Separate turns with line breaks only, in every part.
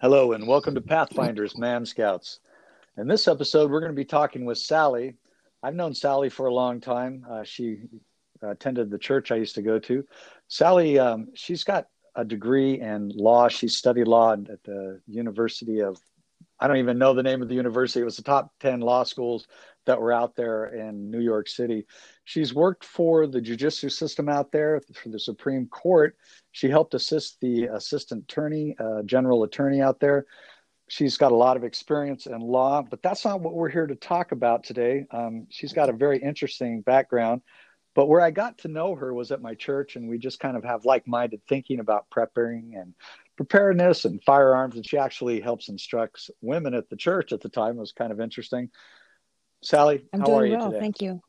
Hello, and welcome to Pathfinders Man Scouts. In this episode, we're going to be talking with Sally. I've known Sally for a long time. Uh, she attended the church I used to go to. Sally, um, she's got a degree in law. She studied law at the University of, I don't even know the name of the university. It was the top 10 law schools that were out there in New York City. She's worked for the judicial system out there, for the Supreme Court. She helped assist the assistant attorney, uh, general attorney out there. She's got a lot of experience in law, but that's not what we're here to talk about today. Um, she's got a very interesting background. But where I got to know her was at my church, and we just kind of have like minded thinking about preparing and preparedness and firearms. And she actually helps instruct women at the church at the time. It was kind of interesting. Sally,
I'm
how
doing
are you
well,
today?
thank you.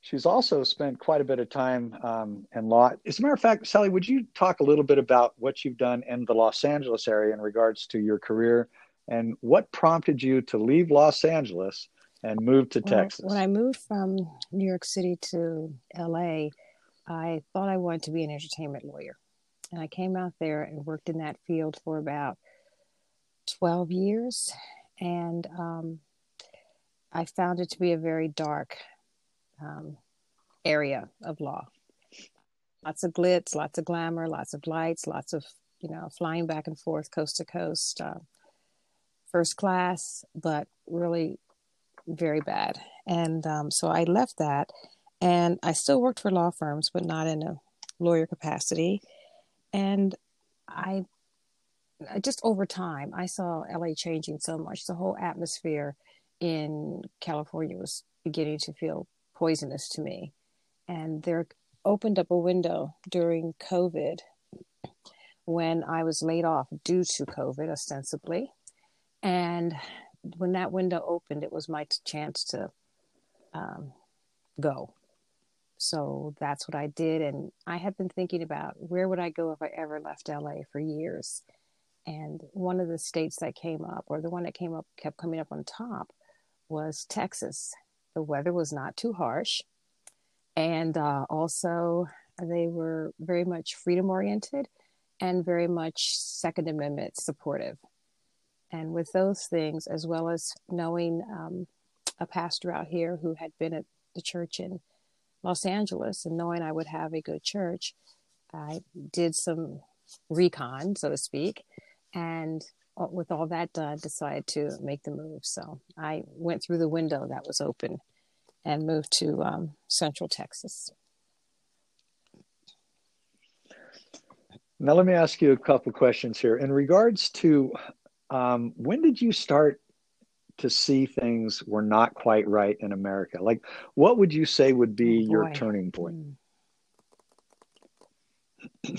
She's also spent quite a bit of time um, in law. As a matter of fact, Sally, would you talk a little bit about what you've done in the Los Angeles area in regards to your career and what prompted you to leave Los Angeles and move to
Well,
Texas?
when I moved from New York City to LA, I thought I wanted to be an entertainment lawyer. And I came out there and worked in that field for about 12 years. And um, I found it to be a very dark um, area of law. Lots of glitz, lots of glamour, lots of lights, lots of, you know, flying back and forth coast to coast, uh, first class, but really very bad. And um, so I left that and I still worked for law firms, but not in a lawyer capacity. And I, I just over time, I saw LA changing so much. The whole atmosphere in California was beginning to feel poisonous to me. And there opened up a window during COVID when I was laid off due to COVID, ostensibly. And when that window opened, it was my chance to um, go. So that's what I did. And I had been thinking about where would I go if I ever left LA for years. And one of the states that came up, or the one that came up, kept coming up on top, was Texas. The weather was not too harsh. And uh, also, they were very much freedom oriented and very much Second Amendment supportive. And with those things, as well as knowing um, a pastor out here who had been at the church in Los Angeles and knowing I would have a good church, I did some recon, so to speak. And with all that done, decided to make the move. So I went through the window that was open and moved to um, Central Texas.
Now, let me ask you a couple questions here. In regards to um, when did you start to see things were not quite right in America? Like, what would you say would be
Oh,
your turning point?
Hmm.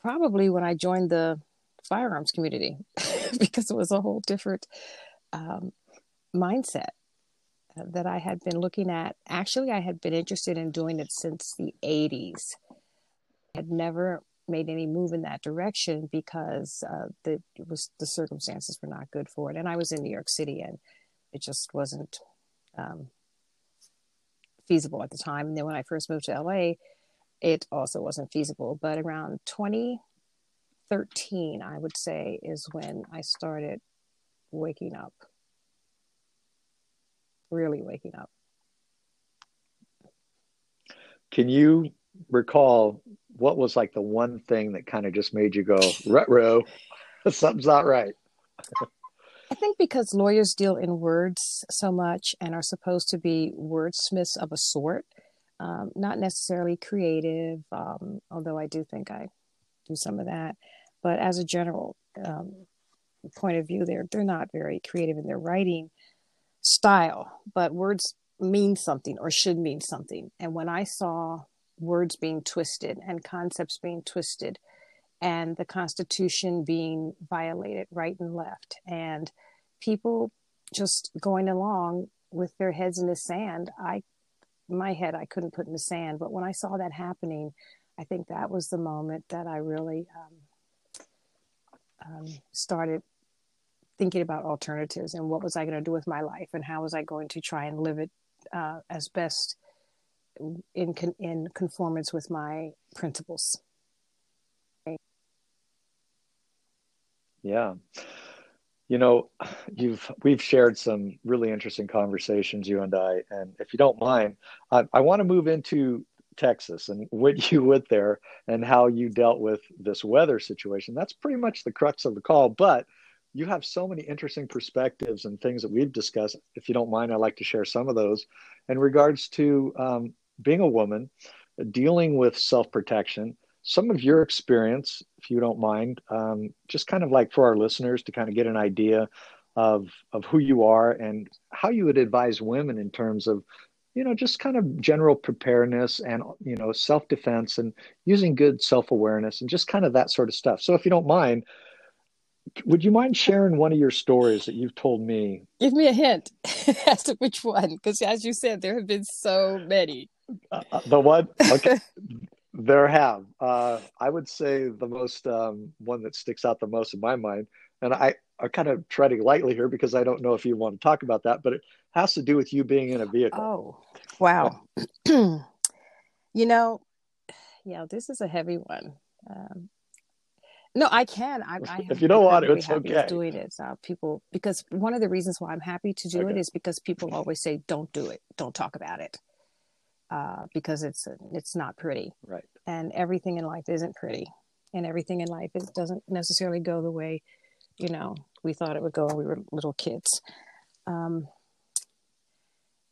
Probably when I joined the firearms community because it was a whole different um, mindset that I had been looking at. Actually, I had been interested in doing it since the 80s. I had never made any move in that direction because uh, the it was the circumstances were not good for it, and I was in New York City, and it just wasn't um, feasible at the time. And then when I first moved to LA, it also wasn't feasible. But around 2013, I would say, is when I started waking up, really waking up.
Can you recall what was like the one thing that kind of just made you go, retro, something's not right?
I think because lawyers deal in words so much and are supposed to be wordsmiths of a sort, um, not necessarily creative, um, although I do think I do some of that. But as a general um, point of view, they're they're not very creative in their writing style. But words mean something or should mean something. And when I saw words being twisted and concepts being twisted and the Constitution being violated right and left, and people just going along with their heads in the sand. I, my head, I couldn't put in the sand, but when I saw that happening, I think that was the moment that I really um, um, started thinking about alternatives and what was I going to do with my life and how was I going to try and live it uh, as best in con- in conformance with my principles.
Yeah. You know, you've we've shared some really interesting conversations, you and I. And if you don't mind, I, I want to move into Texas and what you went there and how you dealt with this weather situation. That's pretty much the crux of the call. But you have so many interesting perspectives and things that we've discussed. If you don't mind, I'd like to share some of those in regards to um, being a woman, dealing with self protection, some of your experience, if you don't mind, um, just kind of like for our listeners to kind of get an idea of of who you are and how you would advise women in terms of you know just kind of general preparedness and you know self defense and using good self awareness and just kind of that sort of stuff. So if you don't mind, would you mind sharing one of your stories that you've told me?
Give me a hint as to which one, because as you said, there have been so many.
Uh, uh the one, okay. There have. Uh, I would say the most um, one that sticks out the most in my mind, and I are kind of treading lightly here because I don't know if you want to talk about that, but it has to do with you being in a vehicle.
Oh, wow. you know, yeah, this is a heavy one. Um, no, I can. I, I
if you don't want to, it's okay.
Doing it, uh, people because one of the reasons why I'm happy to do okay. it is because people always say, "Don't do it. Don't talk about it." uh, because it's it's not pretty.
Right.
And everything in life isn't pretty, and everything in life is, doesn't necessarily go the way, you know, we thought it would go when we were little kids. Um,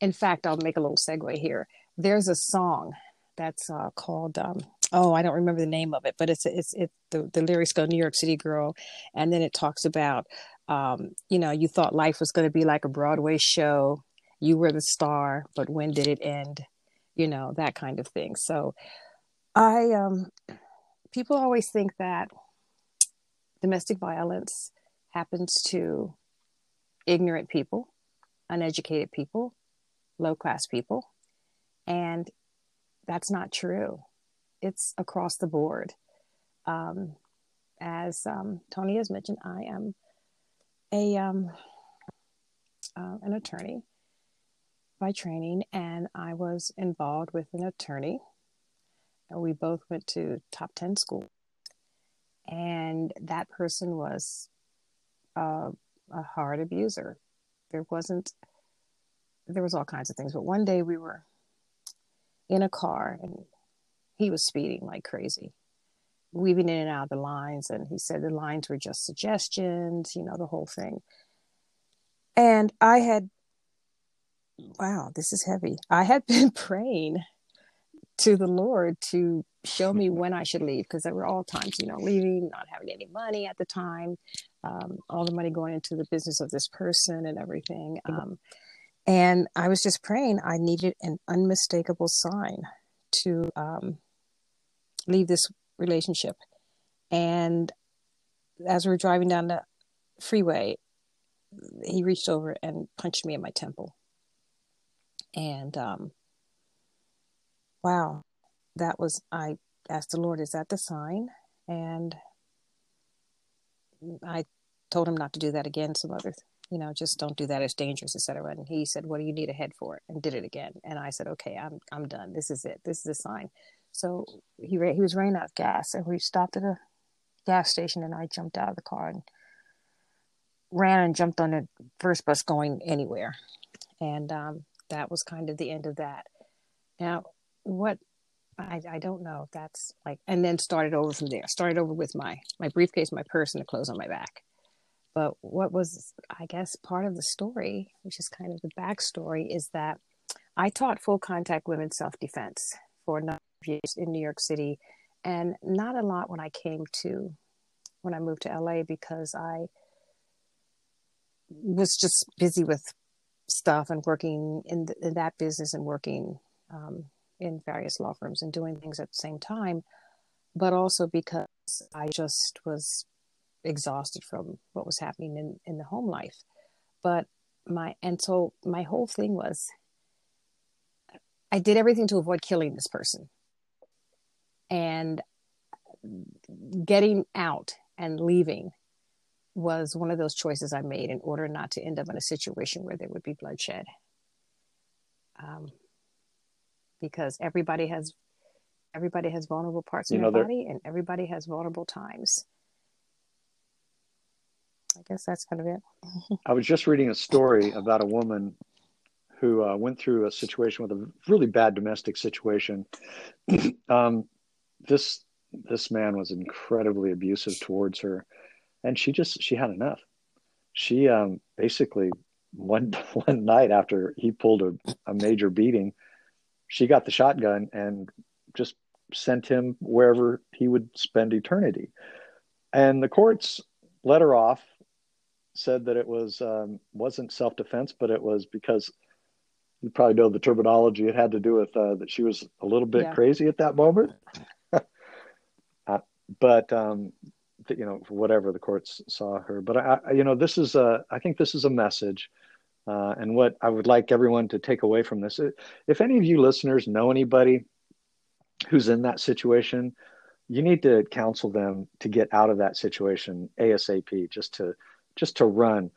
in fact, I'll make a little segue here. There's a song that's uh, called um, oh I don't remember the name of it, but it's it's it the the lyrics go New York City girl, and then it talks about um, you know you thought life was going to be like a Broadway show, you were the star, but when did it end? you know, that kind of thing. So I, um, people always think that domestic violence happens to ignorant people, uneducated people, low class people. And that's not true. It's across the board. Um, as um, Tony has mentioned, I am a um, uh, an attorney by training, and I was involved with an attorney. We both went to top 10 school. And that person was a, a hard abuser. There wasn't, there was all kinds of things. But one day we were in a car and he was speeding like crazy, weaving in and out of the lines. And he said the lines were just suggestions, you know, the whole thing. And I had wow, this is heavy. I had been praying to the Lord to show me when I should leave because there were all times, you know, leaving, not having any money at the time, um, all the money going into the business of this person and everything. Um, and I was just praying I needed an unmistakable sign to um, leave this relationship. And as we were driving down the freeway, he reached over and punched me in my temple and um, wow, that was, I asked the Lord, is that the sign? And I told him not to do that again. Some other, you know, just don't do that. It's dangerous, etc. And he said, "What do you need a head for?" And did it again. And I said, "Okay, I'm I'm done. This is it. This is a sign." So he he was running out of gas, and we stopped at a gas station, and I jumped out of the car and ran and jumped on the first bus going anywhere. And um, that was kind of the end of that. Now, what I, I don't know if that's like, and then started over from there. Started over with my my briefcase, my purse, and the clothes on my back. But what was, I guess, part of the story, which is kind of the backstory, is that I taught full contact women self defense for a number of years in New York City, and not a lot when I came to when I moved to LA because I was just busy with stuff and working in, in that business and working um, in various law firms and doing things at the same time, but also because I just was exhausted from what was happening in, in the home life. But my, and so my whole thing was I did everything to avoid killing this person. And getting out and leaving was one of those choices I made in order not to end up in a situation where there would be bloodshed. Um, because everybody has everybody has vulnerable parts in their body, and everybody has vulnerable times. I guess that's kind of it.
I was just reading a story about a woman who uh, went through a situation with a really bad domestic situation. um, this this man was incredibly abusive towards her, and she just she had enough. She um, basically one one night after he pulled a, a major beating, she got the shotgun and just sent him wherever he would spend eternity. And the courts let her off, said that it was um, wasn't self defense, but it was because you probably know the terminology. It had to do with uh, that she was a little bit yeah. crazy at that moment. uh, but um, you know, whatever the courts saw her. But I, you know, this is a. I think this is a message. Uh, and what I would like everyone to take away from this, if any of you listeners know anybody who's in that situation, you need to counsel them to get out of that situation ASAP, just to just to run.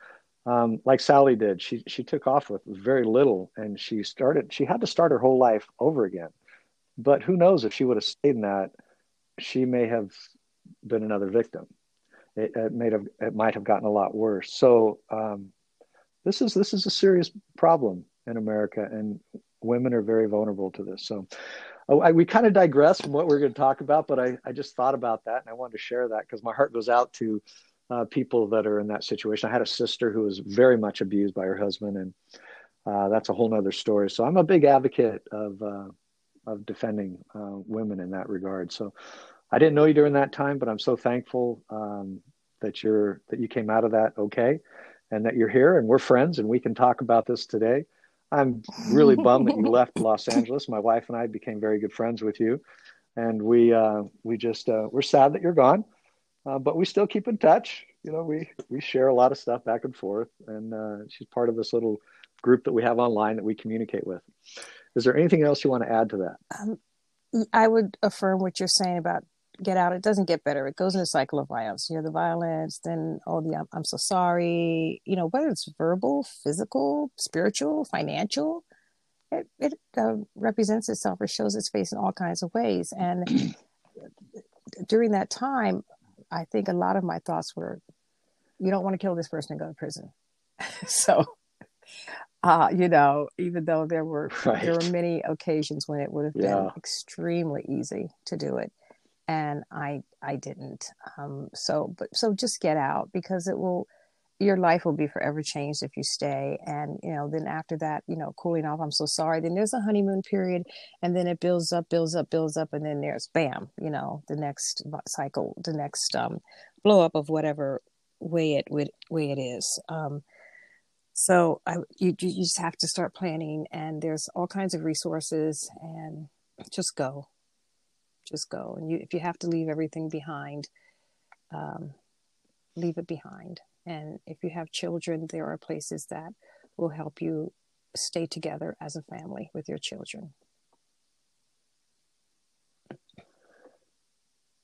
Um, like Sally did, she she took off with very little, and she started. She had to start her whole life over again. But who knows if she would have stayed in that, she may have been another victim. It, it may have it might have gotten a lot worse. So um, this is this is a serious problem in America, and women are very vulnerable to this. So oh, I, we kind of digress from what we're going to talk about, but I, I just thought about that and I wanted to share that because my heart goes out to uh, people that are in that situation. I had a sister who was very much abused by her husband, and uh, that's a whole nother story. So I'm a big advocate of uh, of defending uh, women in that regard. So I didn't know you during that time, but I'm so thankful um, that you're that you came out of that okay, and that you're here and we're friends and we can talk about this today. I'm really bummed that you left Los Angeles. My wife and I became very good friends with you, and we uh, we just uh, we're sad that you're gone, uh, but we still keep in touch. You know, we we share a lot of stuff back and forth, and uh, she's part of this little group that we have online that we communicate with. Is there anything else you want to add to that? Um,
I would affirm what you're saying about get out. It doesn't get better. It goes in a cycle of violence. You know, the violence, then all the I'm, I'm so sorry. You know, whether it's verbal, physical, spiritual, financial, it, it uh, represents itself or shows its face in all kinds of ways. And during that time, I think a lot of my thoughts were, you don't want to kill this person and go to prison. so, uh, you know, even though there were right. there were many occasions when it would have yeah. been extremely easy to do it and I I didn't. Um, so but so just get out because it will your life will be forever changed if you stay and you know then after that you know cooling off i'm so sorry then there's a honeymoon period and then it builds up builds up builds up and then there's bam you know the next cycle the next um, blow up of whatever way it would way it is um, so I, you, you just have to start planning and there's all kinds of resources and just go just go. And you, if you have to leave everything behind, um, leave it behind. And if you have children, there are places that will help you stay together as a family with your children.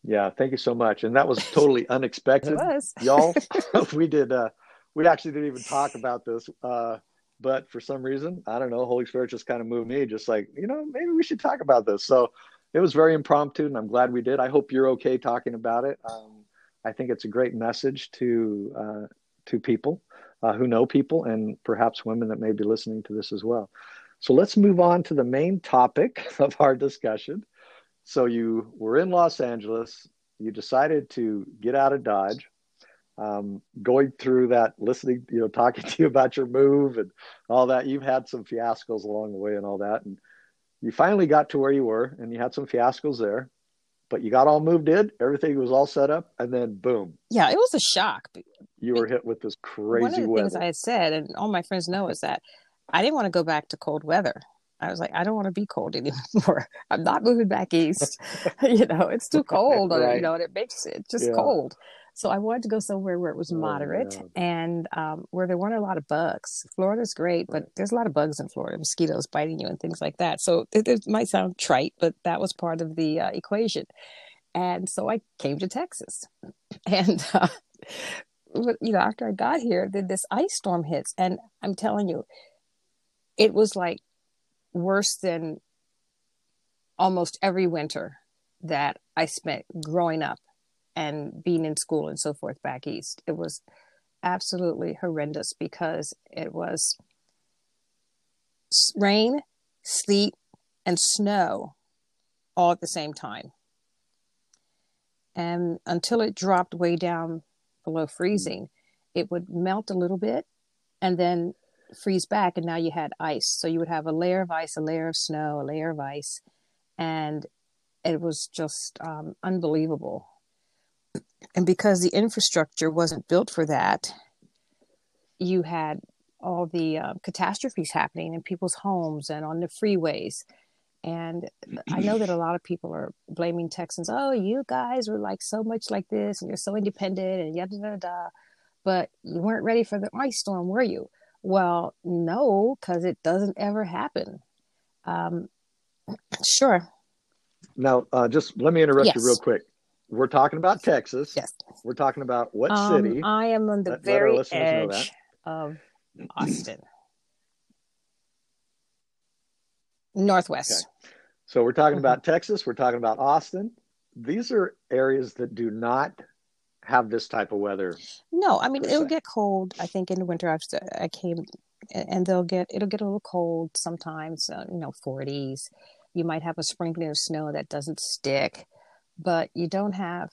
Yeah, thank you so much. And that was totally unexpected, was. y'all. we did. Uh, we actually didn't even talk about this, uh, but for some reason, I don't know. Holy Spirit just kind of moved me, just like you know, maybe we should talk about this. So it was very impromptu, and I'm glad we did. I hope you're okay talking about it. Um, I think it's a great message to uh, to people uh, who know people, and perhaps women that may be listening to this as well. So let's move on to the main topic of our discussion. So you were in Los Angeles. You decided to get out of Dodge. Um, going through that, listening, you know, talking to you about your move and all that. You've had some fiascos along the way and all that, and you finally got to where you were and you had some fiascos there but you got all moved in everything was all set up and then boom
yeah it was a shock
you were hit with this crazy one of the
weather.
things
i had said and all my friends know is that i didn't want to go back to cold weather i was like i don't want to be cold anymore i'm not moving back east you know it's too cold right. you know and it makes it just yeah. cold so I wanted to go somewhere where it was oh, moderate oh, and um, where there weren't a lot of bugs. Florida's great, but there's a lot of bugs in Florida, mosquitoes biting you and things like that. So it, it might sound trite, but that was part of the uh, equation. And so I came to Texas. And, uh, you know, after I got here, then this ice storm hits. And I'm telling you, it was like worse than almost every winter that I spent growing up and being in school and so forth back east. It was absolutely horrendous because it was rain, sleet, and snow all at the same time. And until it dropped way down below freezing, it would melt a little bit and then freeze back. And now you had ice. So you would have a layer of ice, a layer of snow, a layer of ice. And it was just um, unbelievable. And because the infrastructure wasn't built for that, you had all the uh, catastrophes happening in people's homes and on the freeways. And I know that a lot of people are blaming Texans. Oh, you guys were like so much like this, and you're so independent, and yada da da. But you weren't ready for the ice storm, were you? Well, no, because it doesn't ever happen. Um, sure.
Now, uh, just let me interrupt yes. you real quick. We're talking about Texas.
Yes.
We're talking about what um, city?
I am on the let, very let edge of Austin. Northwest.
Okay. So we're talking mm-hmm. about Texas, we're talking about Austin. These are areas that do not have this type of weather.
No, I mean it'll get cold. I think in the winter I've I came and they'll get it'll get a little cold sometimes. Uh, you know, 40s. You might have a sprinkling of snow that doesn't stick, but you don't have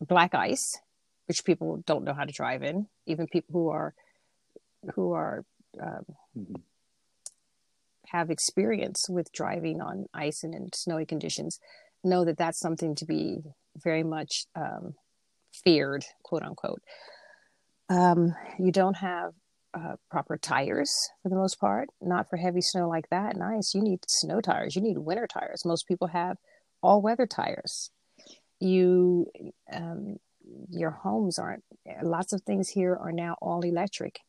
black ice, which people don't know how to drive in. Even people who are who are um, mm-hmm. have experience with driving on ice and in snowy conditions know that that's something to be very much um, feared, quote unquote. Um, you don't have uh, proper tires for the most part, not for heavy snow like that. Nice. You need snow tires. You need winter tires. Most people have all weather tires. You, um, your homes aren't, lots of things here are now all electric.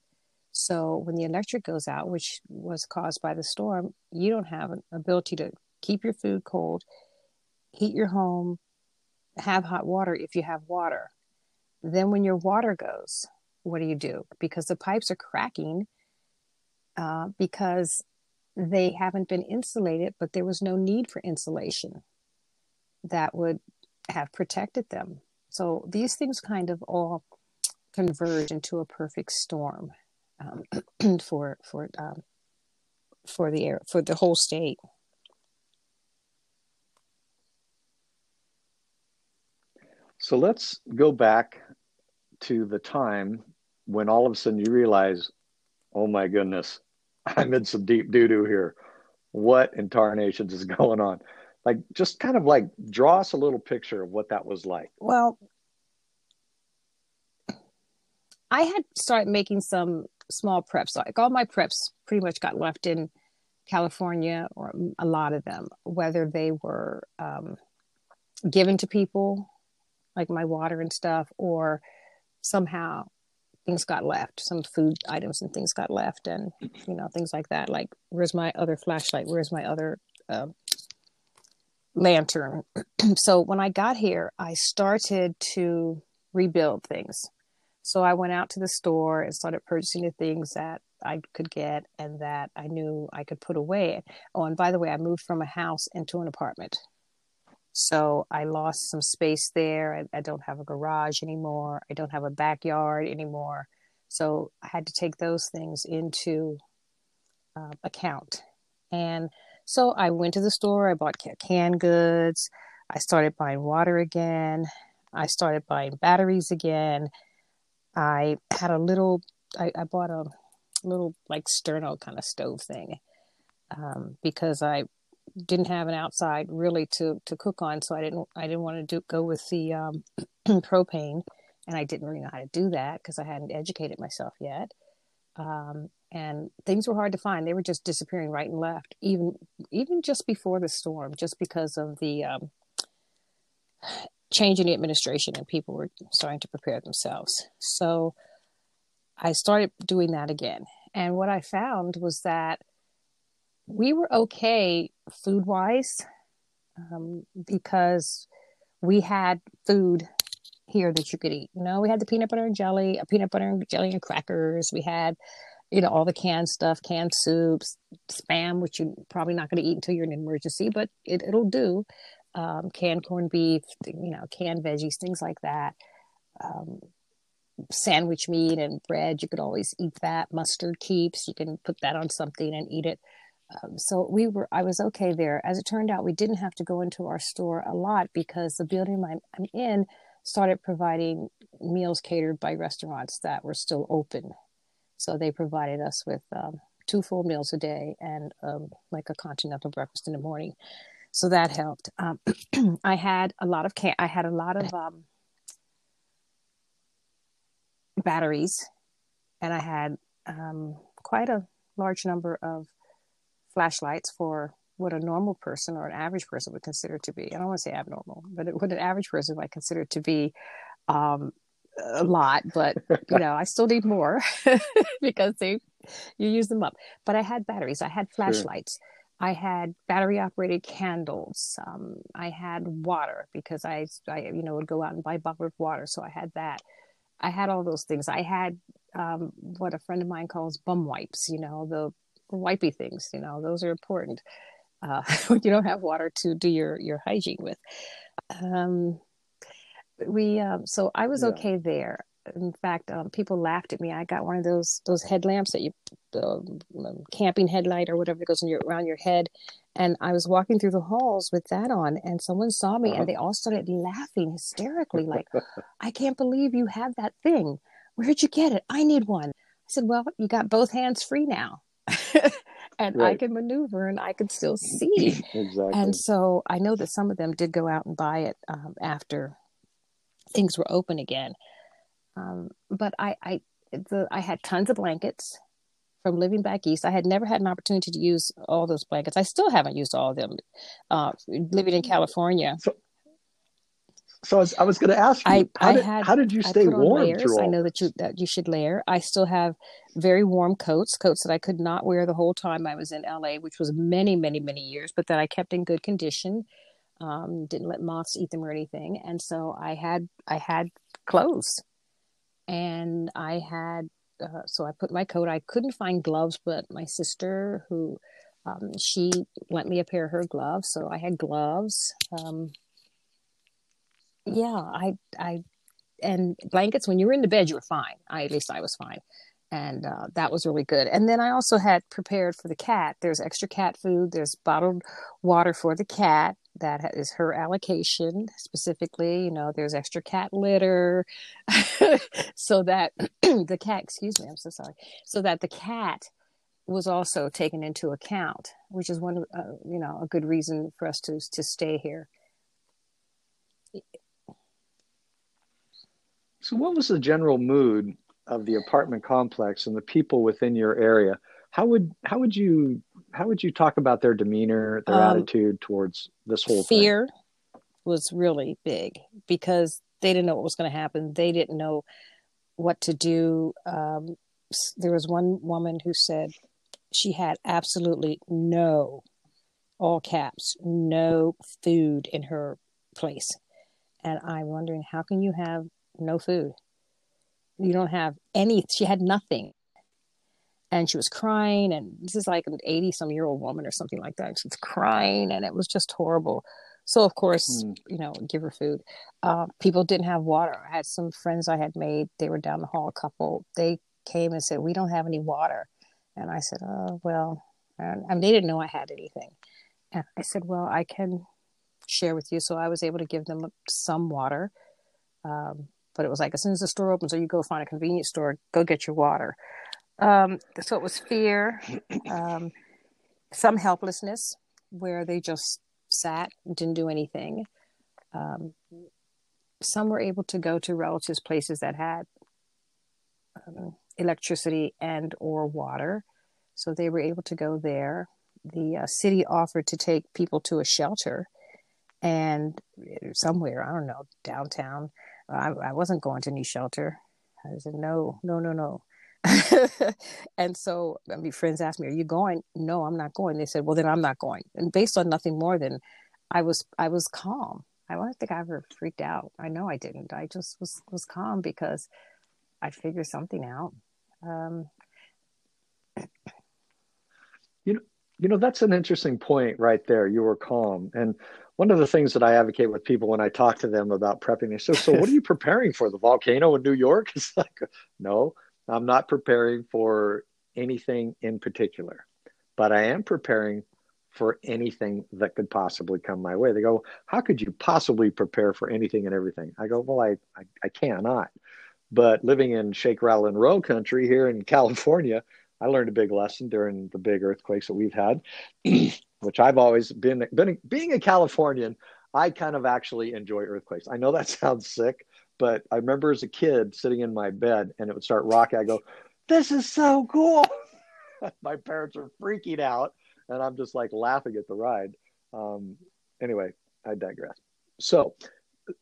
So when the electric goes out, which was caused by the storm, you don't have an ability to keep your food cold, heat your home, have hot water if you have water. Then when your water goes, what do you do? Because the pipes are cracking uh, because they haven't been insulated, but there was no need for insulation that would have protected them. So these things kind of all converge into a perfect storm um, for for um, for the air for the whole state.
So let's go back to the time when all of a sudden you realize, oh my goodness, I'm in some deep doo doo here. What in tarnations is going on? Like, just kind of like draw us a little picture of what that was like.
Well, I had started making some small preps. Like all my preps pretty much got left in California, or a lot of them, whether they were um, given to people, like my water and stuff, or somehow things got left. Some food items and things got left, and you know things like that. Like, where's my other flashlight? Where's my other uh, lantern? so when I got here, I started to rebuild things. So I went out to the store and started purchasing the things that I could get and that I knew I could put away. Oh, and by the way, I moved from a house into an apartment. So I lost some space there. I, I don't have a garage anymore. I don't have a backyard anymore. So I had to take those things into uh, account. And so I went to the store. I bought canned goods. I started buying water again. I started buying batteries again. I had a little, I, I bought a little like sterno kind of stove thing um, because I didn't have an outside really to to cook on, so I didn't I didn't want to do go with the um, propane, and I didn't really know how to do that because I hadn't educated myself yet. Um, and things were hard to find; they were just disappearing right and left, even even just before the storm, just because of the um, change in the administration and people were starting to prepare themselves. So I started doing that again. And what I found was that we were okay food wise um, because we had food here that you could eat. You know, we had the peanut butter and jelly, a peanut butter and jelly and crackers. We had, you know, all the canned stuff, canned soups, spam, which you're probably not going to eat until you're in an emergency, but it, it'll do um, canned corned beef, you know, canned veggies, things like that. Um, sandwich meat and bread. You could always eat that. Mustard keeps. You can put that on something and eat it. Um, so we were. I was okay there. As it turned out, we didn't have to go into our store a lot because the building I'm, I'm in started providing meals catered by restaurants that were still open. So they provided us with um, two full meals a day and um, like a continental breakfast in the morning. So that helped. Um, I had a lot of can- I had a lot of um, batteries, and I had um, quite a large number of flashlights for what a normal person or an average person would consider to be. I don't want to say abnormal, but what an average person might consider to be um, a lot. But you know, I still need more because they you use them up. But I had batteries. I had flashlights. Sure. I had battery operated candles. Um, I had water because I, I, you know, would go out and buy bottled water. So I had that. I had all those things. I had um, what a friend of mine calls bum wipes, you know, the wipey things, you know, those are important uh, when you don't have water to do your, your hygiene with. Um, we, um, so I was yeah. okay there. In fact, um, people laughed at me. I got one of those those headlamps that you, uh, camping headlight or whatever that goes in your around your head, and I was walking through the halls with that on, and someone saw me, uh-huh. and they all started laughing hysterically, like, "I can't believe you have that thing. Where'd you get it? I need one." I said, "Well, you got both hands free now." and right. I can maneuver and I can still see. exactly. And so I know that some of them did go out and buy it um, after things were open again. Um, but I, I, the, I had tons of blankets from living back east. I had never had an opportunity to use all those blankets. I still haven't used all of them. Uh, living in California.
So, so I was, I was going to ask you, I, how, I did, had, how did you stay warm
layers.
through all
I know that you that you should layer. I still have very warm coats, coats that I could not wear the whole time I was in LA, which was many, many, many years, but that I kept in good condition. Um, didn't let moths eat them or anything, and so I had I had clothes, and I had uh, so I put my coat. I couldn't find gloves, but my sister, who um, she lent me a pair of her gloves, so I had gloves. Um, yeah, I, I, and blankets. When you were in the bed, you were fine. I at least I was fine, and uh, that was really good. And then I also had prepared for the cat. There's extra cat food. There's bottled water for the cat that is her allocation specifically you know there's extra cat litter. So that the cat excuse me i'm so sorry. So that the cat was also taken into account which is one uh, you know a good reason for us to to stay here.
So what was the general mood of the apartment complex and the people within your area? How would how would you how would you talk about their demeanor, their um, attitude towards this whole
fear
thing?
was really big because they didn't know what was going to happen. They didn't know what to do. Um, there was one woman who said she had absolutely no, all caps, no food in her place. And I'm wondering, how can you have no food? You don't have any, she had nothing and she was crying and this is like an 80 some year old woman or something like that she's crying and it was just horrible. So of course mm. you know give her food. Uh, people didn't have water. I had some friends i had made they were down the hall a couple they came and said we don't have any water. And i said oh well and, and they didn't know i had anything. And i said well i can share with you. So i was able to give them some water um, but it was like as soon as the store opens or you go find a convenience store go get your water um, so it was fear, um, some helplessness, where they just sat and didn't do anything. Um, some were able to go to relatives' places that had um, electricity and or water, so they were able to go there. The uh, city offered to take people to a shelter, and somewhere I don't know downtown. I, I wasn't going to any shelter. I said no, no, no, no. and so I mean, friends asked me, "Are you going?" No, I'm not going. They said, "Well, then I'm not going." And based on nothing more than I was, I was calm. I don't think I ever freaked out. I know I didn't. I just was was calm because I figured something out. Um,
you know, you know that's an interesting point right there. You were calm, and one of the things that I advocate with people when I talk to them about prepping, they say, "So, what are you preparing for? The volcano in New York?" It's like, no, I'm not preparing for anything in particular, but I am preparing for anything that could possibly come my way. They go, "How could you possibly prepare for anything and everything?" I go, "Well, I I, I cannot." But living in shake, rattle, and roll country here in California, I learned a big lesson during the big earthquakes that we've had, which I've always been, been being a Californian. I kind of actually enjoy earthquakes. I know that sounds sick, but I remember as a kid sitting in my bed and it would start rocking. I go, "This is so cool!" my parents are freaking out, and I'm just like laughing at the ride. Um, anyway, I digress. So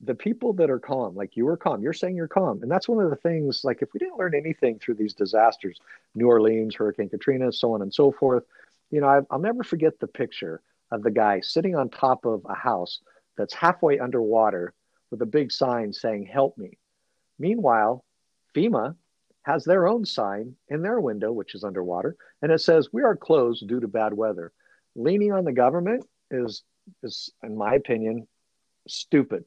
the people that are calm, like you were calm, you're saying you're calm. And that's one of the things, like if we didn't learn anything through these disasters, New Orleans, Hurricane Katrina, so on and so forth, you know, I, I'll never forget the picture of the guy sitting on top of a house that's halfway underwater with a big sign saying, Help me. Meanwhile, FEMA has their own sign in their window, which is underwater, and it says, We are closed due to bad weather. Leaning on the government is, is in my opinion, stupid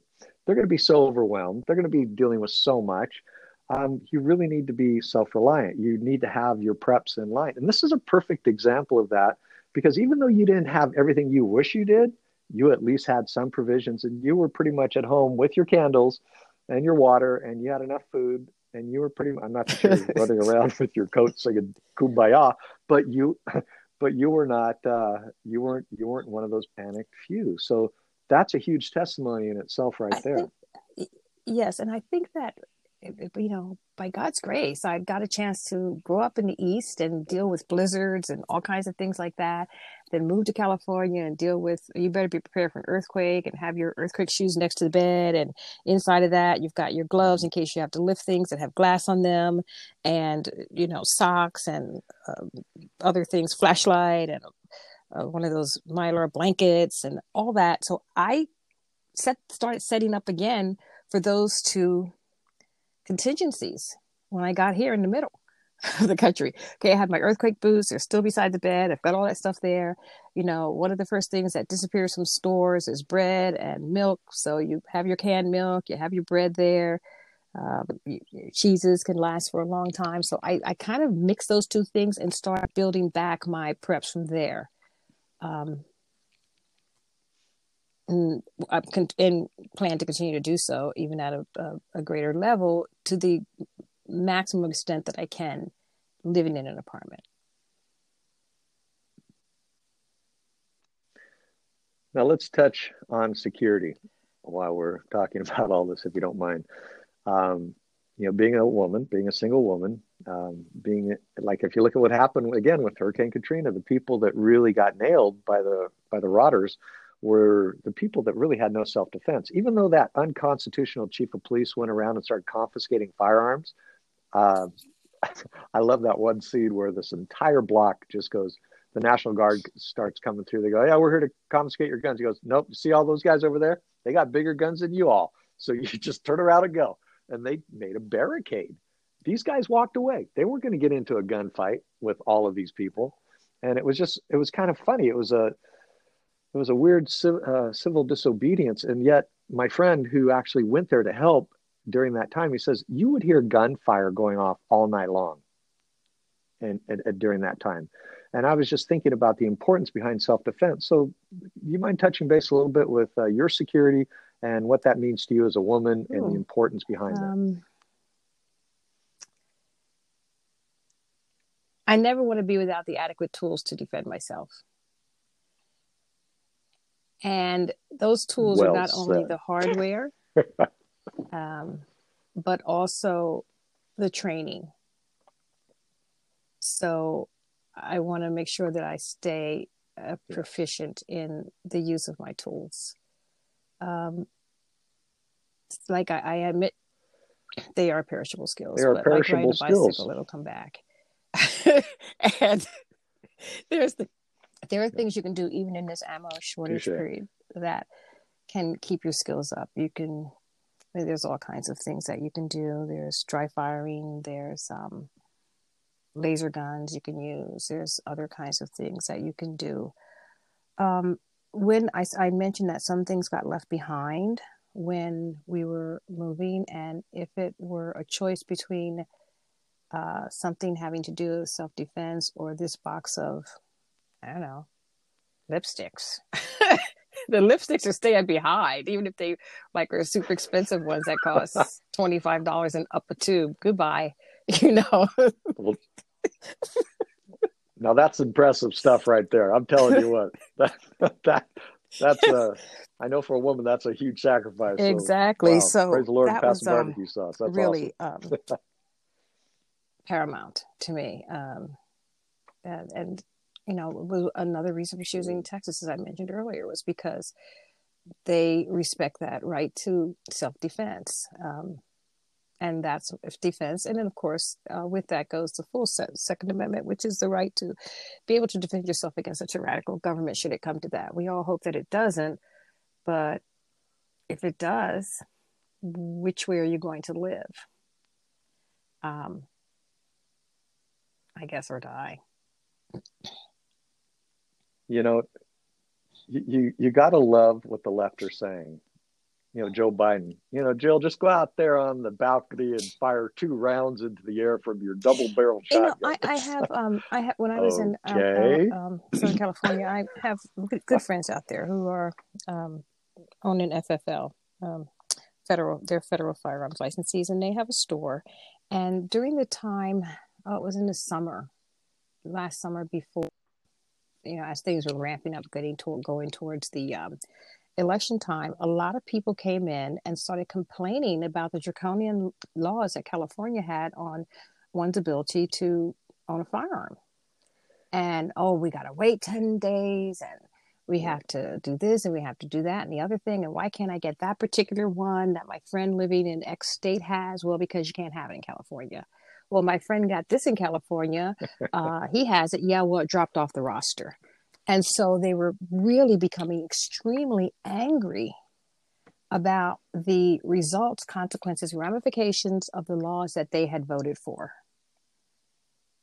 they're going to be so overwhelmed. They're going to be dealing with so much. Um, you really need to be self reliant. You need to have your preps in line. And this is a perfect example of that because even though you didn't have everything you wish you did, you at least had some provisions and you were pretty much at home with your candles and your water and you had enough food and you were pretty I'm not sure running around with your coat singing kumbaya, but you but you were not uh, you weren't you weren't one of those panicked few. So that's a huge testimony in itself right I there
think, yes and i think that you know by god's grace i got a chance to grow up in the east and deal with blizzards and all kinds of things like that then move to california and deal with you better be prepared for an earthquake and have your earthquake shoes next to the bed and inside of that you've got your gloves in case you have to lift things that have glass on them and you know socks and um, other things flashlight and uh, one of those mylar blankets and all that. So I set started setting up again for those two contingencies when I got here in the middle of the country. Okay, I have my earthquake boots, they're still beside the bed. I've got all that stuff there. You know, one of the first things that disappears from stores is bread and milk. So you have your canned milk, you have your bread there. Uh, cheeses can last for a long time. So I, I kind of mix those two things and start building back my preps from there um, and, and, plan to continue to do so, even at a, a, a, greater level, to the maximum extent that I can, living in an apartment.
Now let's touch on security while we're talking about all this, if you don't mind. Um, you know, being a woman, being a single woman, um, being like if you look at what happened again with Hurricane Katrina, the people that really got nailed by the by the rotters were the people that really had no self defense. Even though that unconstitutional chief of police went around and started confiscating firearms, uh, I love that one scene where this entire block just goes. The National Guard starts coming through. They go, "Yeah, we're here to confiscate your guns." He goes, "Nope. See all those guys over there? They got bigger guns than you all. So you just turn around and go." and they made a barricade. These guys walked away. They weren't going to get into a gunfight with all of these people, and it was just it was kind of funny. It was a it was a weird uh, civil disobedience, and yet my friend who actually went there to help during that time, he says you would hear gunfire going off all night long, and, and, and during that time. And I was just thinking about the importance behind self defense. So, you mind touching base a little bit with uh, your security, and what that means to you as a woman and the importance behind um, that.
I never want to be without the adequate tools to defend myself. And those tools well are not said. only the hardware, um, but also the training. So I want to make sure that I stay uh, proficient in the use of my tools um, like I, I, admit they are perishable skills.
They are but perishable like riding a skills. Bicycle,
it'll come back. and there's the there are things you can do even in this ammo shortage period that can keep your skills up. You can there's all kinds of things that you can do. There's dry firing. There's um, laser guns you can use. There's other kinds of things that you can do. Um, when I, I mentioned that some things got left behind when we were moving, and if it were a choice between uh, something having to do with self defense or this box of, I don't know, lipsticks. the lipsticks are staying behind, even if they like are super expensive ones that cost twenty five dollars and up a tube. Goodbye, you know.
now that's impressive stuff right there. I'm telling you what that that that's uh I know for a woman that's a huge sacrifice.
Exactly.
So, wow.
so
praise the Lord
that was um,
barbecue sauce. That's
really
awesome.
um, paramount to me. Um, and, and you know, another reason for choosing Texas, as I mentioned earlier, was because they respect that right to self defense. Um, and that's defense. And then, of course, uh, with that goes the full Second Amendment, which is the right to be able to defend yourself against such a tyrannical government should it come to that. We all hope that it doesn't, but if it does, which way are you going to live? Um, I guess, or die.
You know, you you, got to love what the left are saying you know, Joe Biden. You know, Jill, just go out there on the balcony and fire two rounds into the air from your double barrel shotgun.
You know, I, I have, um, I have when I was
okay.
in uh, uh, um, Southern California, I have good, good, friends out there who are um, on an FFL, um, federal, they're federal firearms licensees, and they have a store. And during the time, oh, it was in the summer, last summer before, you know, as things were ramping up, getting to going towards the um, election time, a lot of people came in and started complaining about the draconian laws that California had on one's ability to own a firearm. And oh, we got to wait 10 days and we have to do this and we have to do that and the other thing. And why can't I get that particular one that my friend living in X state has? Well, because you can't have it in California. Well, my friend got this in California. Uh, he has it. Yeah, well, it dropped off the roster. And so they were really becoming extremely angry about the results, consequences, ramifications of the laws that they had voted for.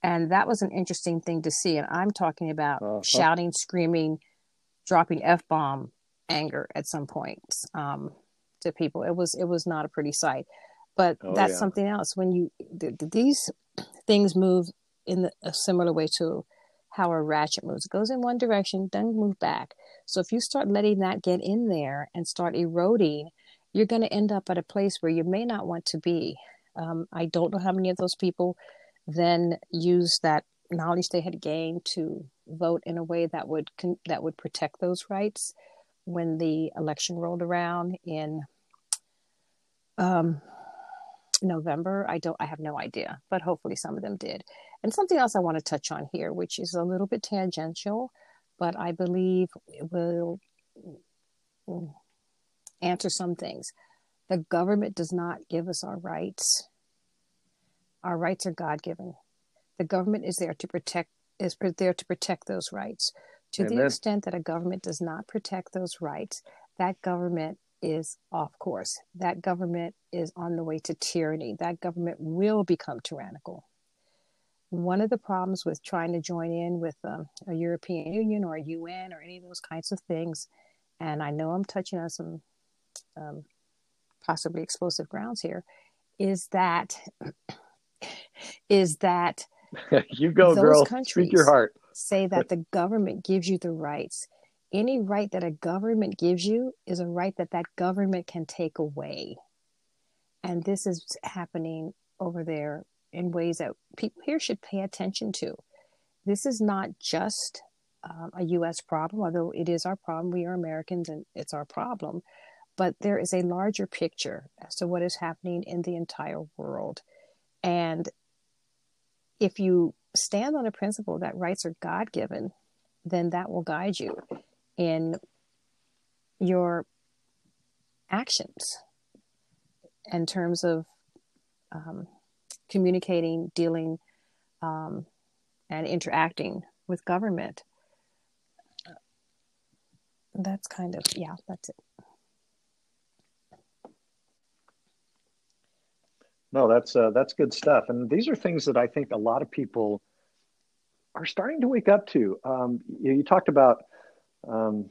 And that was an interesting thing to see. And I'm talking about uh-huh. shouting, screaming, dropping f bomb anger at some points um, to people. It was it was not a pretty sight. But oh, that's yeah. something else. When you th- th- these things move in the, a similar way to how a ratchet moves. It goes in one direction, then move back. So if you start letting that get in there and start eroding, you're going to end up at a place where you may not want to be. Um, I don't know how many of those people then use that knowledge they had gained to vote in a way that would con- that would protect those rights when the election rolled around in um, November. I don't. I have no idea, but hopefully some of them did. And something else I want to touch on here, which is a little bit tangential, but I believe it will answer some things. The government does not give us our rights. Our rights are God given. The government is there to protect is there to protect those rights. To Amen. the extent that a government does not protect those rights, that government is off course. That government is on the way to tyranny. That government will become tyrannical one of the problems with trying to join in with um, a European Union or a UN or any of those kinds of things, and I know I'm touching on some um, possibly explosive grounds here, is that is that
you go, girl. Speak your heart.
say that the government gives you the rights. Any right that a government gives you is a right that that government can take away, and this is happening over there in ways that people here should pay attention to. This is not just um, a U.S. problem, although it is our problem. We are Americans and it's our problem. But there is a larger picture as to what is happening in the entire world. And if you stand on a principle that rights are God given, then that will guide you in your actions in terms of um, communicating, dealing, um, and interacting with government. That's kind of, yeah, that's it.
No, that's uh, that's good stuff, and these are things that I think a lot of people are starting to wake up to. Um, you, you, talked about um,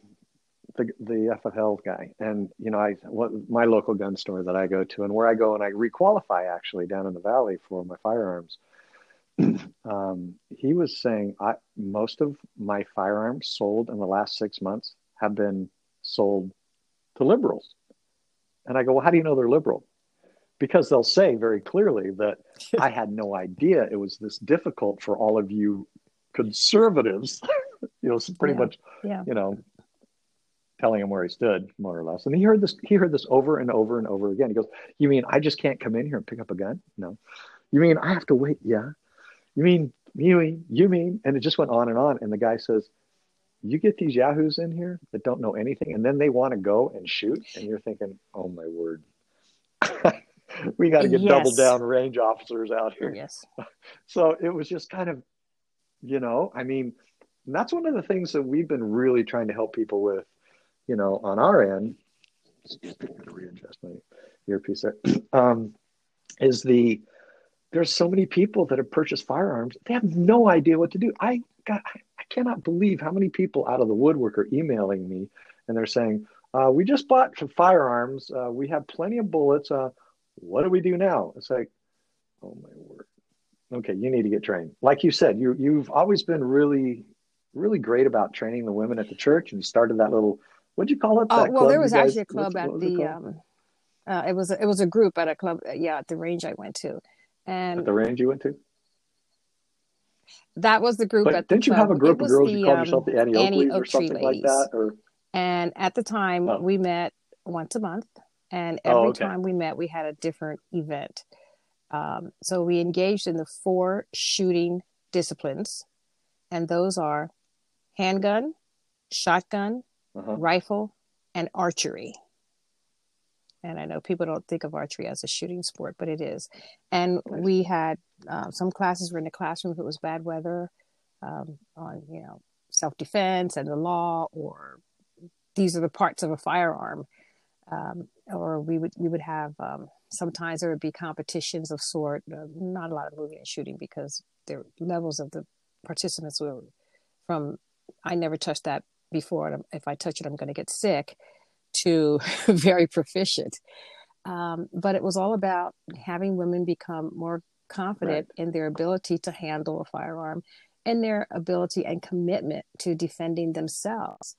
the the FFL guy, and you know, I what my local gun store that I go to, and where I go and I requalify actually down in the valley for my firearms. um, he was saying I most of my firearms sold in the last six months have been sold to liberals, and I go, well, how do you know they're liberal? Because they'll say very clearly that I had no idea it was this difficult for all of you conservatives. you know, pretty
Yeah.
much,
Yeah.
you know, telling him where he stood, more or less. And he heard this. He heard this over and over and over again. He goes, "You mean I just can't come in here and pick up a gun? No. You mean I have to wait? Yeah. You mean you mean you mean?" And it just went on and on. And the guy says, "You get these yahoos in here that don't know anything, and then they want to go and shoot, and you're thinking, oh my word." we got to get double down range officers out here.
Yes.
So it was just kind of, you know, I mean, and that's one of the things that we've been really trying to help people with, you know, on our end. To readjust my earpiece there. Um, is the there's so many people that have purchased firearms, they have no idea what to do. I got, I cannot believe how many people out of the woodwork are emailing me and they're saying, uh, "We just bought some firearms. Uh, we have plenty of bullets. Uh, what do we do now?" It's like, oh my word okay you need to get trained like you said you you've always been really really great about training the women at the church and you started that little what'd you call it
Oh
that
well,
club
there was
guys-
actually a club at
was it
the um, uh, it was a, it was a group at a club uh, yeah at the range I went to, and
at the range you went to
that was the group
but
at
didn't you have a group
It
of girls
the,
you called
um,
yourself the Annie
Annie
or
Oak Tree
something like
Ladies.
that or
And at the time,
Oh.
we met once a month, and
Oh,
every
okay.
time we met, we had a different event. Um, so we engaged in the four shooting disciplines, and those are handgun, shotgun,
uh-huh.
rifle, and archery. And I know people don't think of archery as a shooting sport, but it is. And we had uh, some classes were in the classroom if it was bad weather, um, on you know self defense and the law, or these are the parts of a firearm. Um, or we would we would have um, sometimes there would be competitions of sort. Uh, not a lot of moving and shooting because the levels of the participants were from I never touched that before. and If I touch it, I'm going to get sick. To very proficient, um, but it was all about having women become more confident in their ability to handle a firearm and their ability and commitment to defending themselves.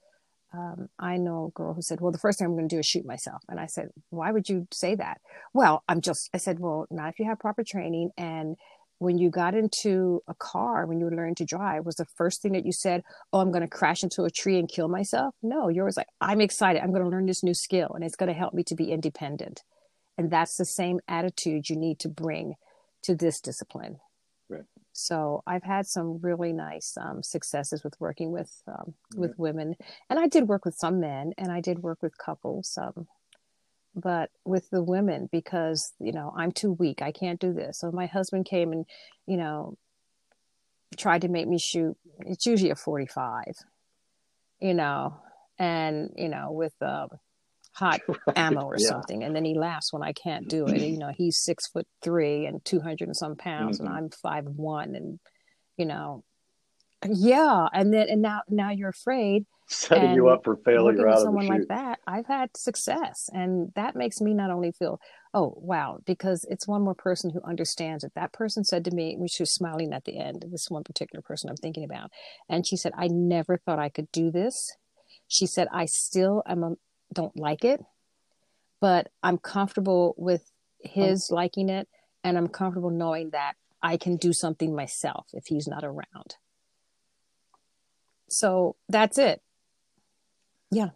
Um, I know a girl who said, Well, the first thing I'm going to do is shoot myself. And I said, Why would you say that? Well, I'm just, I said, Well, not if you have proper training. And when you got into a car, when you learned to drive, was the first thing that you said, Oh, I'm going to crash into a tree and kill myself? No, you're always like, I'm excited. I'm going to learn this new skill and it's going to help me to be independent. And that's the same attitude you need to bring to this discipline.
Right.
So I've had some really nice um, successes with working with um, with women, and I did work with some men, and I did work with couples. Um, but with the women, because you know I'm too weak, I can't do this. So my husband came and you know tried to make me shoot. It's usually a 45, you know, and you know with um, hot ammo or
Yeah.
something and then he laughs when i can't do it you know he's six foot three and 200 and some pounds
Mhm.
and i'm five one and you know yeah and then and now now you're afraid
setting you up for failure out of the
someone like that. I've had success and that makes me not only feel oh wow because it's one more person who understands. It that person said to me when she was smiling at the end this one particular person i'm thinking about and she said i never thought i could do this she said i still am a, don't like it but i'm comfortable with oh. his liking it and i'm comfortable knowing that i can do something myself if he's not around so that's it Yeah.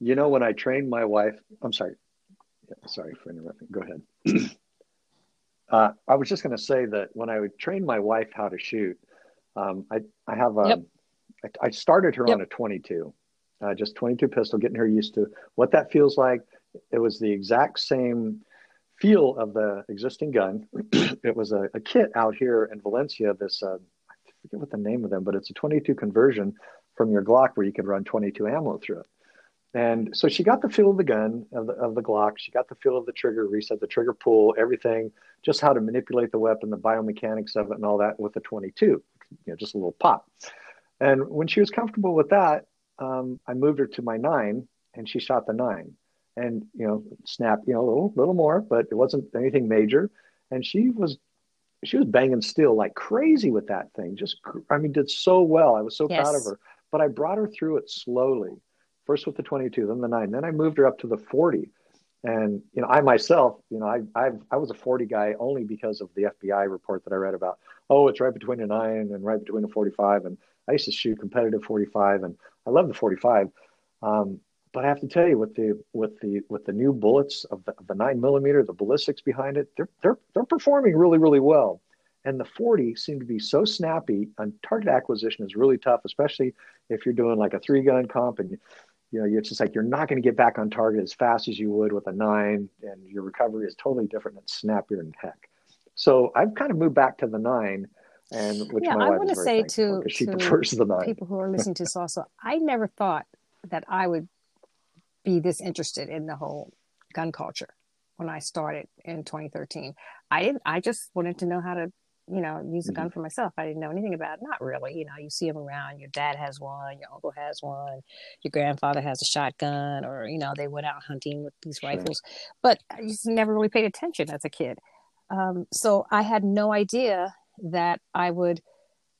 you know when i trained my wife i'm sorry Yeah, sorry for interrupting go ahead uh, i was just going to say that when i would train my wife how to shoot um, I, I have um,
Yep.
I, I started her
Yep.
on a 22 uh, just 22 pistol getting her used to what that feels like it was the exact same feel of the existing gun it was a, a kit out here in valencia this uh, forget what the name of them but it's a 22 conversion from your glock where you could run 22 ammo through it and so she got the feel of the gun, of the, of the Glock. She got the feel of the trigger reset, the trigger pull, everything, just how to manipulate the weapon, the biomechanics of it, and all that with the 22, you know, just a little pop. And when she was comfortable with that, um, I moved her to my nine, and she shot the nine, and you know, snap, you know, a little, little more, but it wasn't anything major, and she was. She was banging steel like crazy with that thing. Just, I mean, did so well. I was so yes. proud of her. But I brought her through it slowly. First with the 22, then the nine. Then I moved her up to the 40 and you know, I myself, you know, I i I was a 40 guy only because of the FBI report that I read about. Oh, it's right between a nine and right between a 45. And I used to shoot competitive 45, and I love the 45. Um, but I have to tell you, with the with the with the new bullets of the, of the nine millimeter, the ballistics behind it, they're they're they're performing really really well. And the 40 seem to be so snappy, and target acquisition is really tough, especially if you're doing like a three gun comp and you know, it's just like you're not going to get back on target as fast as you would with a nine, and your recovery is totally different and snappier than heck. So I've kind of moved back to the nine, and which
yeah, I
want
to say
to,
to
the.
People who are listening to this also, I never thought that I would be this interested in the whole gun culture when I started in 2013. I didn't. I just wanted to know how to you know, use a gun mm-hmm. for myself. I didn't know anything about it. Not really. You know, you see them around. Your dad has one. Your uncle has one. Your grandfather has a shotgun, or you know, they went out hunting with these sure. rifles. But I just never really paid attention as a kid. Um, so I had no idea that I would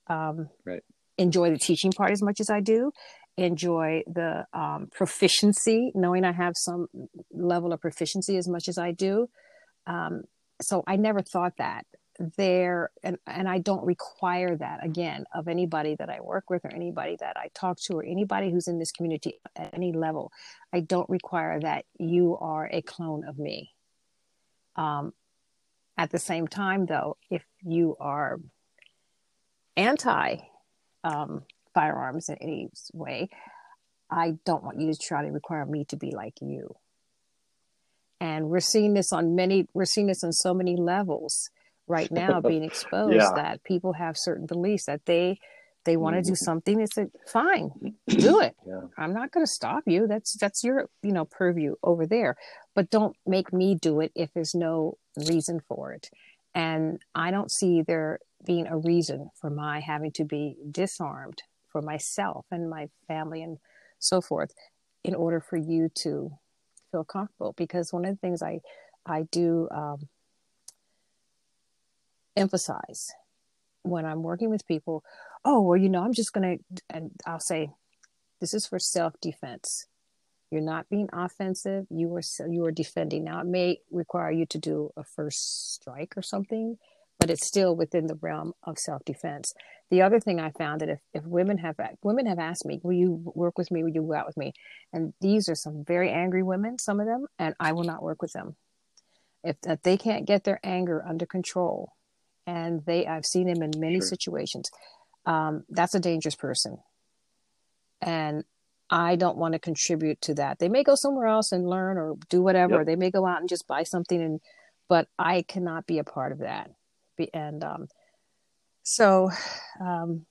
um,
right.
enjoy the teaching part as much as I do. Enjoy the um, proficiency, knowing I have some level of proficiency as much as I do. Um, so I never thought that there and, and i don't require that again of anybody that i work with or anybody that i talk to or anybody who's in this community at any level i don't require that you are a clone of me um, at the same time though if you are anti um, firearms in any way i don't want you to try to require me to be like you and we're seeing this on many we're seeing this on so many levels right now being exposed yeah. that people have certain beliefs that they they want to do mm-hmm. something it's like fine do it
yeah.
i'm not going to stop you that's that's your you know purview over there but don't make me do it if there's no reason for it and i don't see there being a reason for my having to be disarmed for myself and my family and so forth in order for you to feel comfortable because one of the things i i do um, emphasize when I'm working with people, oh, well, you know, I'm just to, and I'll say, this is for self defense. You're not being offensive. You are you are defending. Now it may require you to do a first strike or something, but it's still within the realm of self defense. The other thing I found that if, if women have women have asked me, will you work with me? Will you go out with me? And these are some very angry women, some of them, and I will not work with them. If, if they can't get their anger under control, and they I've seen them in many sure. situations. Um, that's a dangerous person, and I don't want to contribute to that. They may go somewhere else and learn or do whatever. Yep. They may go out and just buy something, and but I cannot be a part of that. And um, so um,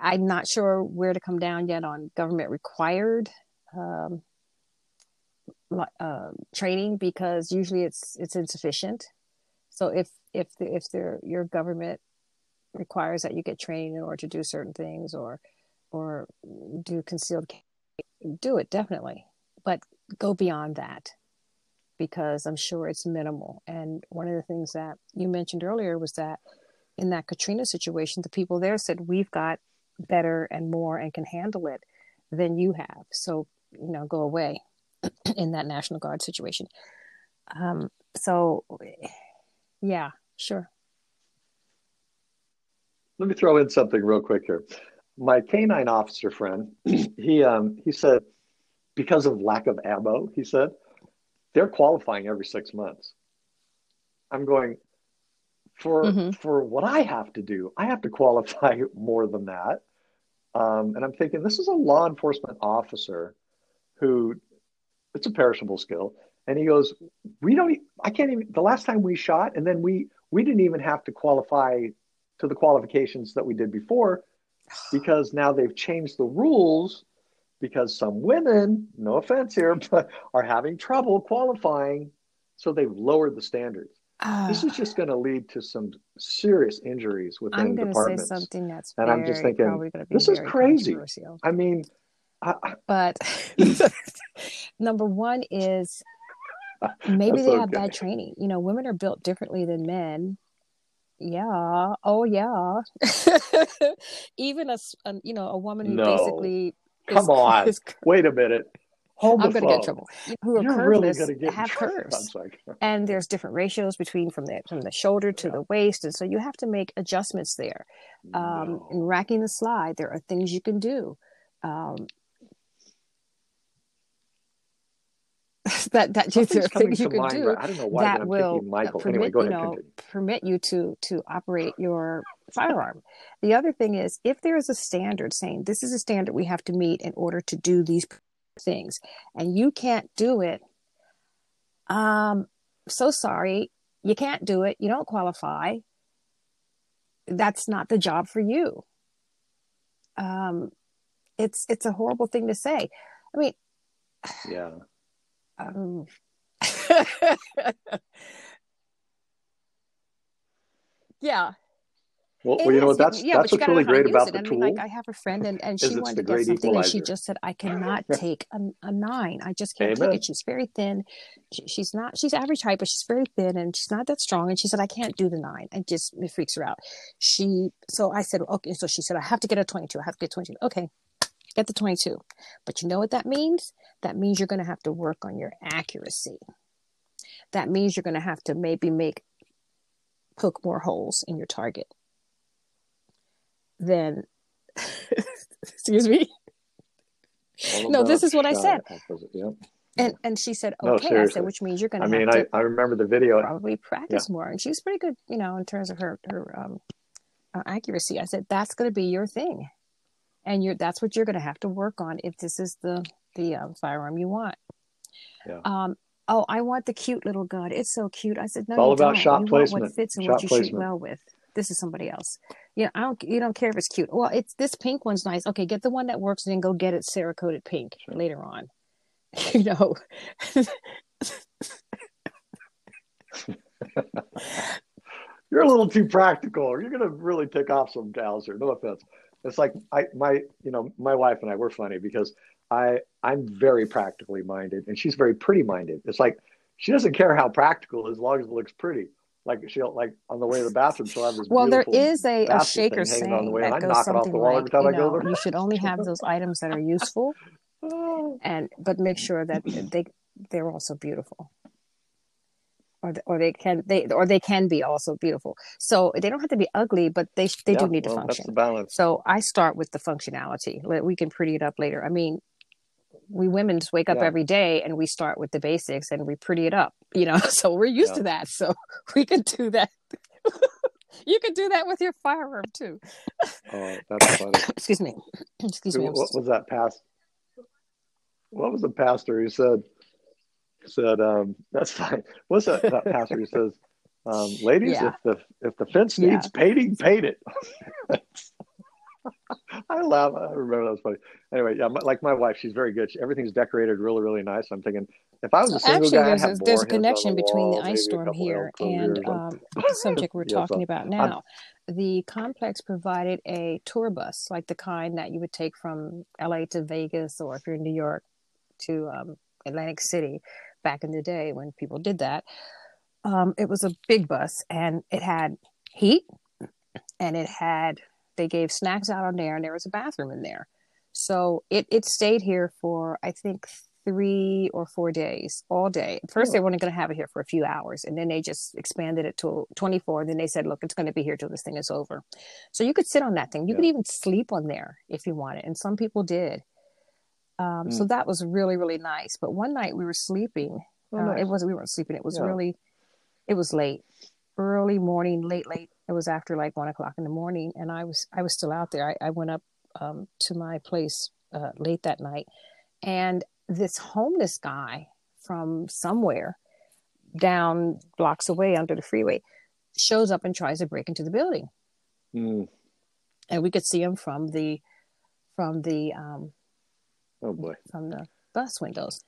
I'm not sure where to come down yet on government required um, uh, training because usually it's it's insufficient. So if if the, if the, your government requires that you get training in order to do certain things or or do concealed do it definitely but go beyond that because i'm sure it's minimal and one of the things that you mentioned earlier was that in that katrina situation the people there said we've got better and more and can handle it than you have so you know go away in that national guard situation um, so yeah, sure.
Let me throw in something real quick here. My canine officer friend, he um, he said because of lack of ammo, he said they're qualifying every six months. I'm going for mm-hmm. for what I have to do. I have to qualify more than that. Um, and I'm thinking this is a law enforcement officer who it's a perishable skill and he goes, "We don't. I can't even. The last time we shot, and then we we didn't even have to qualify to the qualifications that we did before, because now they've changed the rules." Because some women, no offense here, but are having trouble qualifying, so they've lowered the standards. this is just ah. going to lead to some serious injuries within
I'm to say
departments.
something that's
And
very,
I'm just thinking,
probably going to be
this is crazy. I mean, I, I-
But number one is maybe they have bad training. You know, women are built differently than men. Yeah. Oh, yeah. Even a, a- um, you know, a woman who
No.
basically
come
is,
on.
is
Wait a minute. Hold
I'm going to get in trouble. Who are
You're really
curveless
going to get
have curves. And there's different ratios between from the from the shoulder to
Yeah.
the waist and so you have to make adjustments there um, in racking the slide there are things you can do um, that that there
Something's
are
coming
things you can do
right? I don't know why,
that
I'm
will
Michael.
permit
anyway, go
you know
continue.
permit you to to operate your firearm the other thing is if there is a standard saying this is a standard we have to meet in order to do these things and you can't do it um so sorry you can't do it you don't qualify that's not the job for you um it's it's a horrible thing to say i mean
Yeah.
Um, yeah
Well, well, you know what? That's
yeah,
that's what's really great about
it.
the
I
tool.
mean, like I have a friend and, and she wanted to get something and she just said, I cannot take a, a nine. I just can't
Amen.
take it. She's very thin. She, she's not, she's average height, but she's very thin and she's not that strong. And she said, I can't do the nine. It just, it freaks her out. She, so I said, okay. So she said, I have to get a 22. I have to get 22. Okay. Get the 22. But you know what that means? That means you're going to have to work on your accuracy. That means you're going to have to maybe make poke more holes in your target then excuse me No, this is what I said.
Yep.
and and she said
No,
okay i said which means you're going to.
I mean,
have
I,
to
I remember the video.
probably practice more and she was pretty good you know in terms of her her um uh, accuracy i said that's going to be your thing and you're that's what you're going to have to work on if this is the the um, firearm you want
Yeah.
um oh i want the cute little gun it's so cute i said no
It's all
you
about
don't.
shot
you want
placement.
what fits and
Shot
what you shoot
placement.
well with this is somebody else you know, I don't you don't care if it's cute. Well, it's this pink one's nice. Okay, get the one that works and then go get it Cerakoted pink later on. You know.
You're a little too practical, you're going to really tick off some gals here. No offense. It's like I, my, you know, my wife and I were funny because I, I'm very practically minded, and she's very pretty minded. It's like she doesn't care how practical as long as it looks pretty. Like she'll like on the way to the bathroom, she'll have this.
Well, there is a, a shaker
thing on the
saying that
I
goes
knock it off
something
the wall
like,
every time
you
I go
know,
there.
you should only have those items that are useful, and but make sure that they they're also beautiful, or th- or they can they or they can be also beautiful. So they don't have to be ugly, but they they
yeah,
do need to function.
That's the balance.
So I start with the functionality. We can pretty it up later. I mean, we women just wake up
Yeah.
every day and we start with the basics and we pretty it up, you know. So we're used
Yeah.
to that. So we can do that. you can do that with your firearm too.
Oh, that's funny.
Excuse me. Excuse me.
What was that past? What was the pastor who said? Said um, that's fine. What's that, that pastor who says, um, "Ladies,
Yeah.
if the if the fence
Yeah.
needs painting, paint it." I laugh. I remember that was funny. Anyway, yeah, my, like my wife, she's very good. She, everything's decorated really, really nice. I'm thinking if I was a single
Actually,
guy,
there's a, there's a connection
the
between
wall,
the ice storm here and um, the subject we're
Yes,
talking
uh,
about now. The complex provided a tour bus, like the kind that you would take from LA to Vegas, or if you're in New York to um, Atlantic City back in the day when people did that. Um, it was a big bus and it had heat and it had, they gave snacks out on there and there was a bathroom in there. So it, it stayed here for, I think, three or four days, all day. At first, they were only going to have it here for a few hours, and then they just expanded it to 24. And then they said, look, it's going to be here till this thing is over. So you could sit on that thing. You could even sleep on there if you wanted. And some people did. Um,
Mm.
So that was really, really nice. But one night we were sleeping.
Oh,
uh,
nice.
It wasn't, we weren't sleeping. It was
Yeah.
really, it was late, early morning, late, late. It was after like one o'clock in the morning. And I was, I was still out there. I, I went up um, to my place uh, late that night. And this homeless guy from somewhere down blocks away under the freeway shows up and tries to break into the building.
Mm.
And we could see him from the, from the, um,
Oh boy.
from the bus windows.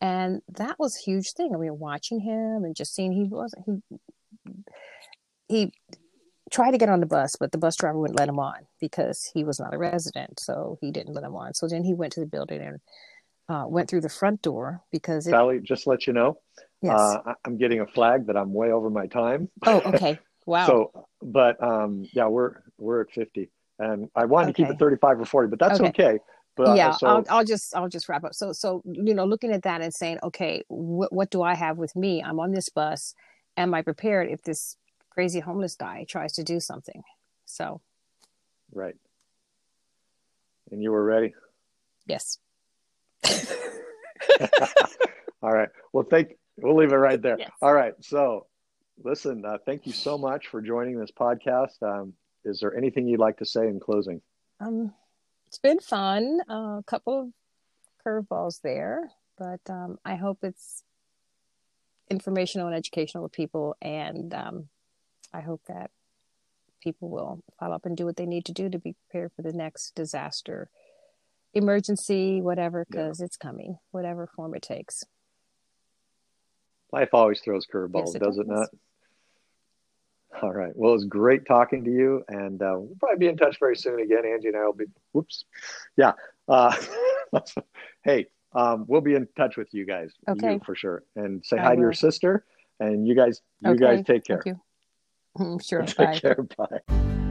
And that was a huge thing. I mean, watching him and just seeing he wasn't he he tried to get on the bus, but the bus driver wouldn't let him on because he was not a resident, so he didn't let him on. So then he went to the building and uh, went through the front door because it,
Sally, just let you know,
yes.
uh, I'm getting a flag that I'm way over my time.
oh, okay. Wow.
So, but um, yeah, we're we're at 50, and I wanted to keep it 35 or 40, but that's
Okay.
okay. But
yeah,
so
I'll, I'll just I'll just wrap up. So so you know, looking at that and saying, okay, what what do I have with me? I'm on this bus. Am I prepared if this crazy homeless guy tries to do something? So
right, and you were ready.
yes.
All right. Well, thank. We'll leave it right there.
Yes.
All right. So, listen. Uh, thank you so much for joining this podcast. Um, is there anything you'd like to say in closing?
Um, it's been fun. A couple of curveballs there, but um, I hope it's informational and educational to people, and um, I hope that people will follow up and do what they need to do to be prepared for the next disaster, emergency, whatever, because it's coming, whatever form it takes.
Life always throws curveballs,
Yes, it
does it
does.
not? All right. Well, it's great talking to you, and uh, we'll probably be in touch very soon again. Angie and I will be. Whoops. Yeah. Uh, hey, um, we'll be in touch with you guys.
Okay.
You for sure. And say
I
hi to your sister, and you guys. You
Okay,
guys take care.
Thank you. Sure.
Take
Bye.
care. Bye.